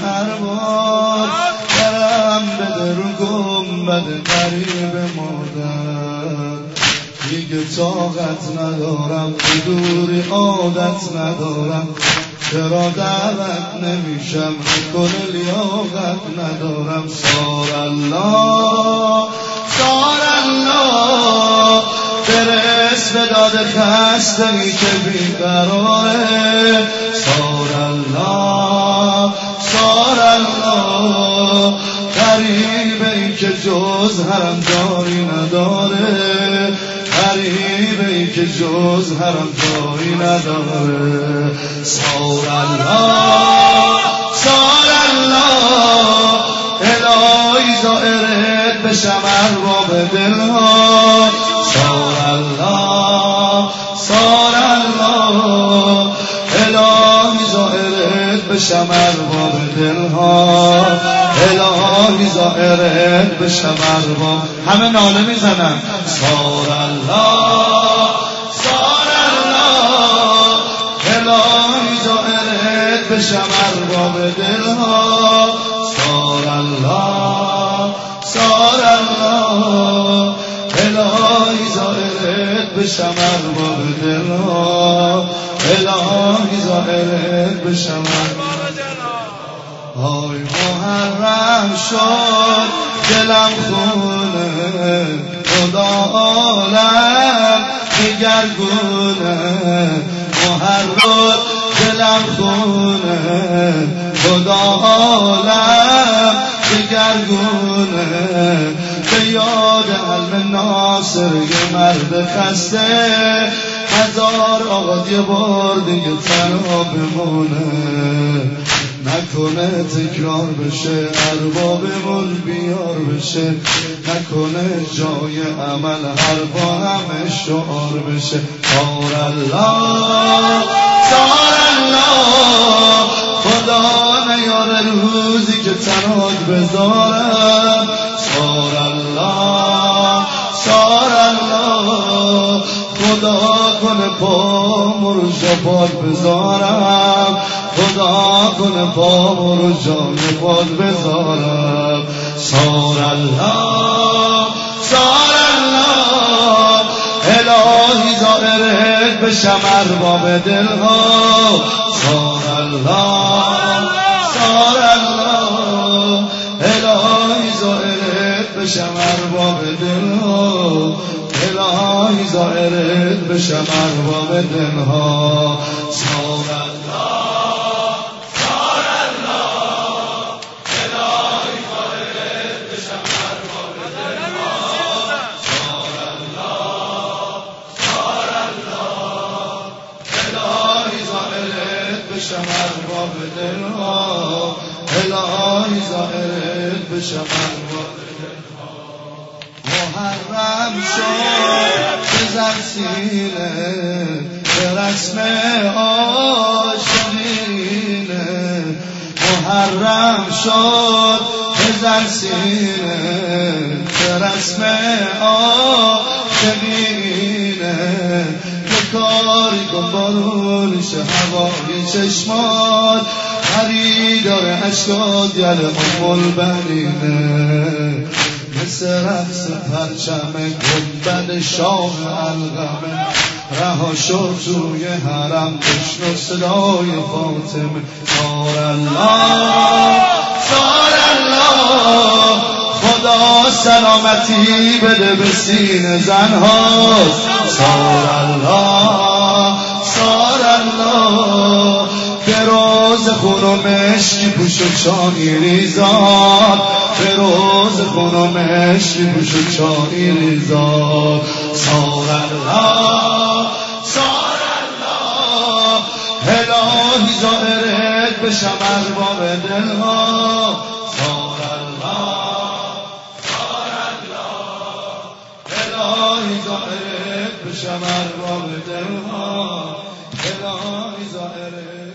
به سوی ارباب برم بده رو گمبد قریب مادر. دیگه طاقت ندارم به دوری عادت ندارم. چرا دعوت نمیشم؟ کل لیاقت ندارم. سار الله سار الله. برس به داد خستگی که بیقراره. سار الله. غریبه ای که جز حرم داری نداره. غریبه ای که جز حرم داری نداره. سار الله سار الله الهی زائرت بشم ارباب دلها. سار الله. بشم ارباب دلها. الهی زائرت بشم ارباب همه ناله می‌زنن. سار الله سار الله. الهی زائرت بشم ارباب دلها. سار الله سار الله. الهی زائرت بشم ارباب دلها. الهی زائرت بشم آی محرم شد دلم خونه خدا عالم دیگرگونه محرم دلم خونه خدا عالم دیگرگونه به یاد علم ناصر یه مرد خسته هزار آقا یه بار دیگه تنها بمونه نکنه تکرار بشه اربابمون بیار بشه. نکنه جای عمل هر با همه شعار بشه. سار الله سار الله خدا نیاره روزی که تنهاک بذارم. خدا کنه پا مرجا پاک بذارم. خدا کنه پا رو جان پاک بذارم. سار الله سار الله. الهی زائرت بشم ارباب دلها سار الله سار الله. الهی زائرت بشم ارباب دلها الهی زائرت بشم ارباب دلها. سار الله بشم ارباب دلها. بشم ارباب محرم شد سینه به رسم آشقینه محرم شد بزن سینه به رسم آشقینه کاری کن بارونش هوای چشمات خریدار اشکاد گل ام بنینه مثل رقص پرچم گنبد شاه الغمه رها شد توی حرم بشنو صدای فاطمه سار الله سار الله خدا سلامتی بده به سین زنها. سار الله سار الله روز خون و مشکی پوش و چانی ریزاد. به روز خون و مشکی پوش و چانی ریزاد. سار الله سار الله. الهی ظاهرت بشم ارباب دلها سار الله سار الله. الهی ظاهرت بشم ارباب دلها الهی ظاهرت